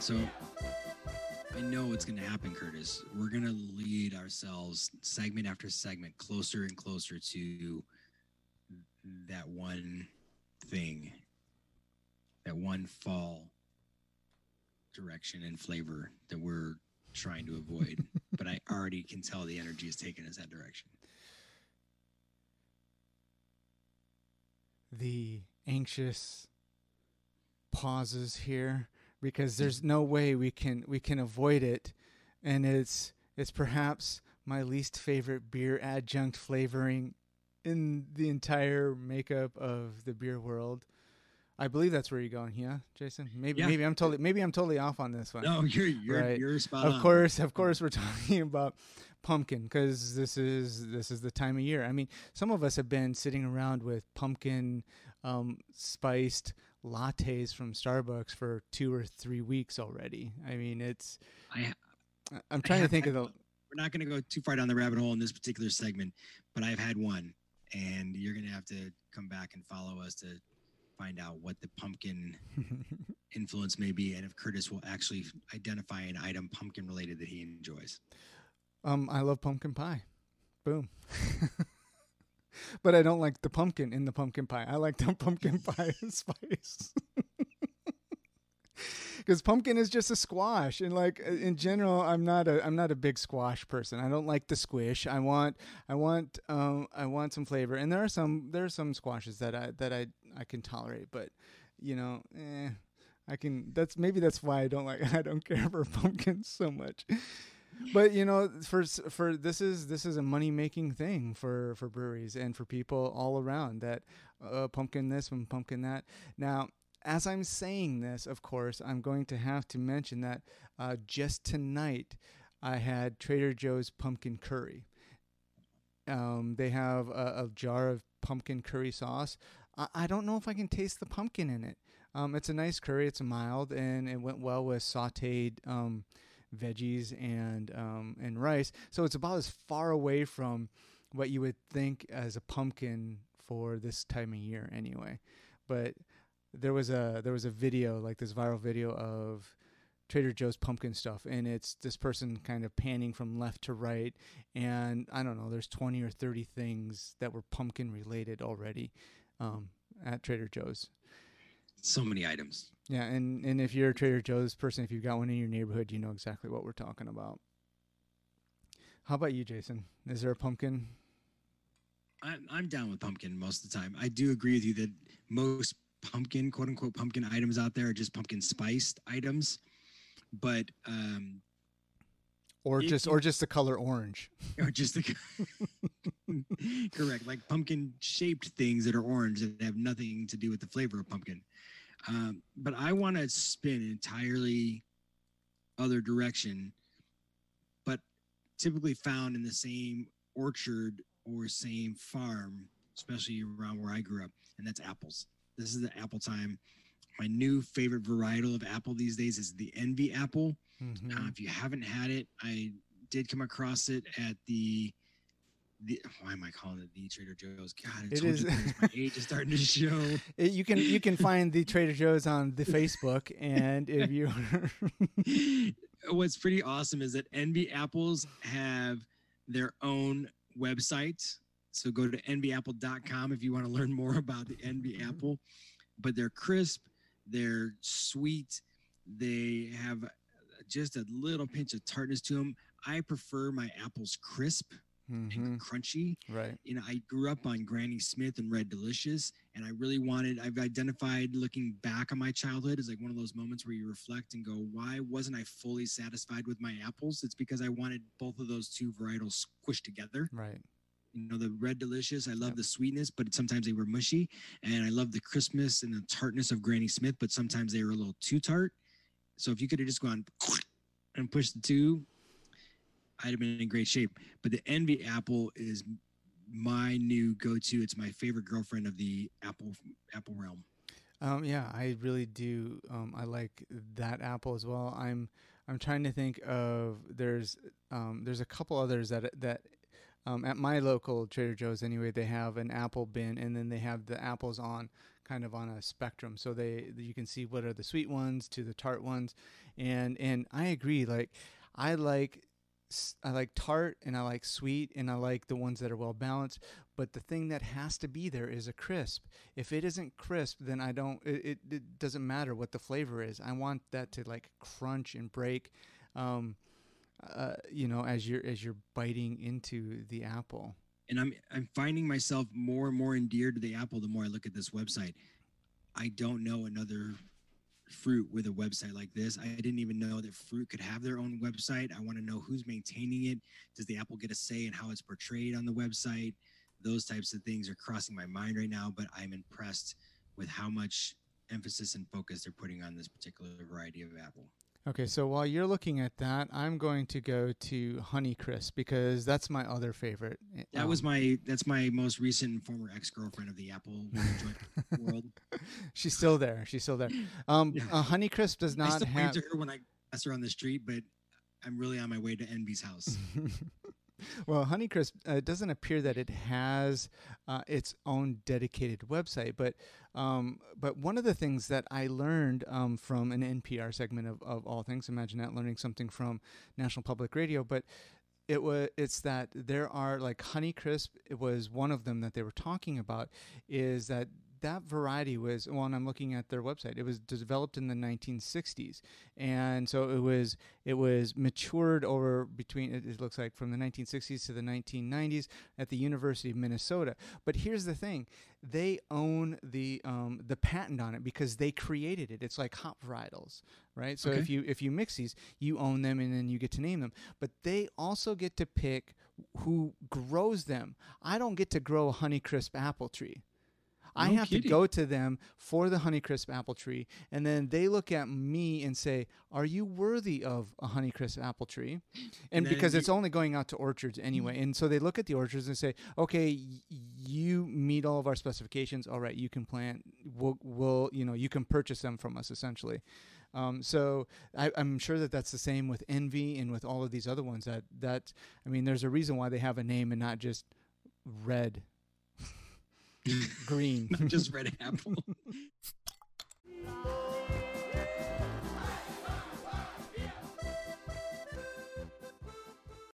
So I know what's going to happen, Curtis. We're going to lead ourselves segment after segment closer and closer to that one thing, that one fall direction and flavor that we're trying to avoid. but I already can tell the energy is taking us that direction. The anxious pauses here because hmm. there's no way we can we can avoid it and it's it's perhaps my least favorite beer adjunct flavoring in the entire makeup of the beer world. I believe that's where you're going, yeah, Jason. Maybe Yeah. maybe I'm totally maybe I'm totally off on this one. No, you're you're Right. you're spot of on. course, of course, we're talking about pumpkin because this is this is the time of year. I mean, some of us have been sitting around with pumpkin um, spiced lattes from Starbucks for two or three weeks already. I mean, it's. I, I- I'm trying to think of the. We're not going to go too far down the rabbit hole in this particular segment, but I've had one, and you're going to have to come back and follow us to find out what the pumpkin influence may be, and if Curtis will actually identify an item pumpkin related that he enjoys. um, I love pumpkin pie. Boom. but I don't like the pumpkin in the pumpkin pie. I like the pumpkin pie spice. Because pumpkin is just a squash, and like uh, in general, I'm not a I'm not a big squash person. I don't like the squish. I want I want um I want some flavor, and there are some there are some squashes that I that I I can tolerate, but you know, eh, I can. That's maybe that's why I don't like I don't care for pumpkins so much but you know for for this is this is a money making thing for for breweries and for people all around that uh, pumpkin this and pumpkin that. Now as i'm saying this of course i'm going to have to mention that uh, just tonight i had trader joe's pumpkin curry. Um, they have a, a jar of pumpkin curry sauce. I, I don't know if i can taste the pumpkin in it. Um, it's a nice curry. It's mild and it went well with sauteed um, veggies and um, and rice. So it's about as far away from what you would think as a pumpkin for this time of year, anyway. But there was a there was a video like this viral video of Trader Joe's pumpkin stuff, and it's this person kind of panning from left to right, and I don't know, there's 20 or 30 things that were pumpkin related already um, at Trader Joe's. So many items. Yeah, and, and if you're a Trader Joe's person, if you've got one in your neighborhood, you know exactly what we're talking about. How about you, Jason? Is there a pumpkin? I'm, I'm down with pumpkin most of the time. I do agree with you that most pumpkin, quote unquote, pumpkin items out there are just pumpkin spiced items. But um, Or just or just the color orange? or just the correct like pumpkin shaped things that are orange that have nothing to do with the flavor of pumpkin. Um, but i want to spin entirely other direction but typically found in the same orchard or same farm especially around where i grew up and that's apples. This is the apple time my new favorite varietal of apple these days is the envy apple Mhm. uh, if you haven't had it, I did come across it at the the why am I calling it the Trader Joe's? God, It is- my age is starting to show. It- you can you can find the Trader Joe's on the Facebook, and if you What's pretty awesome is that Envy Apples have their own website. So go to envyapple.com if you want to learn more about the Envy Apple. But they're crisp, they're sweet, they have just a little pinch of tartness to them. I prefer my apples crisp Mhm, and crunchy. right, you know, I grew up on Granny Smith and Red Delicious, and I really wanted. I've identified looking back on my childhood as like one of those moments where you reflect and go, "Why wasn't I fully satisfied with my apples?" It's because I wanted both of those two varietals squished together. right. You know, the Red Delicious, I love Yep. the sweetness, but sometimes they were mushy, and I love the crispness and the tartness of Granny Smith, but sometimes they were a little too tart. So if you could have just gone and pushed the two, I'd have been in great shape. But the Envy apple is my new go-to. It's my favorite girlfriend of the apple apple realm. Um, yeah, I really do. Um, I like that apple as well. I'm I'm trying to think of there's um, there's a couple others that that um, at my local Trader Joe's anyway they have an apple bin and then they have the apples on kind of on a spectrum. So they you can see what are the sweet ones to the tart ones, and and I agree. Like I like I like tart and I like sweet and I like the ones that are well balanced. But the thing that has to be there is a crisp. If it isn't crisp, then I don't. It, it, doesn't matter what the flavor is. I want that to like crunch and break. Um, uh, you know, as you're as you're biting into the apple. And I'm I'm finding myself more and more endeared to the apple the more I look at this website. I don't know another fruit with a website like this. I didn't even know that fruit could have their own website. I want to know who's maintaining it. Does the apple get a say in how it's portrayed on the website? Those types of things are crossing my mind right now, but I'm impressed with how much emphasis and focus they're putting on this particular variety of apple. Okay, so while you're looking at that, I'm going to go to Honeycrisp because that's my other favorite. That um, was my that's my most recent former ex girlfriend of the Apple world. She's still there. She's still there. Um, yeah. uh, Honeycrisp does not I still have. to her when I pass her on the street, but I'm really on my way to Envy's house. well, Honeycrisp, uh, it doesn't appear that it has uh, its own dedicated website, but um, but one of the things that I learned um, from an NPR segment of, of All Things, imagine that learning something from National Public Radio, but it was it's that there are like Honeycrisp. It was one of them that they were talking about. Is that that variety was well i'm looking at their website it was developed in the 1960s and so it was it was matured over between it, looks like from the 1960s to the 1990s at the university of minnesota. But here's the thing they own the um, the patent on it because they created it. It's like hop varietals right? So okay. if you if you mix these you own them and then you get to name them. But they also get to pick who grows them. I don't get to grow a honeycrisp apple tree I have kidding. to go to them for the Honeycrisp apple tree, and then they look at me and say, "Are you worthy of a Honeycrisp apple tree?" And, and because it's only going out to orchards anyway, mm-hmm. and so they look at the orchards and say, "Okay, y- you meet all of our specifications. All right, you can plant. We'll, we'll, you know, you can purchase them from us essentially." Um, so I, am sure that that's the same with Envy and with all of these other ones. That that I mean, there's a reason why they have a name and not just red green. Not just red apple.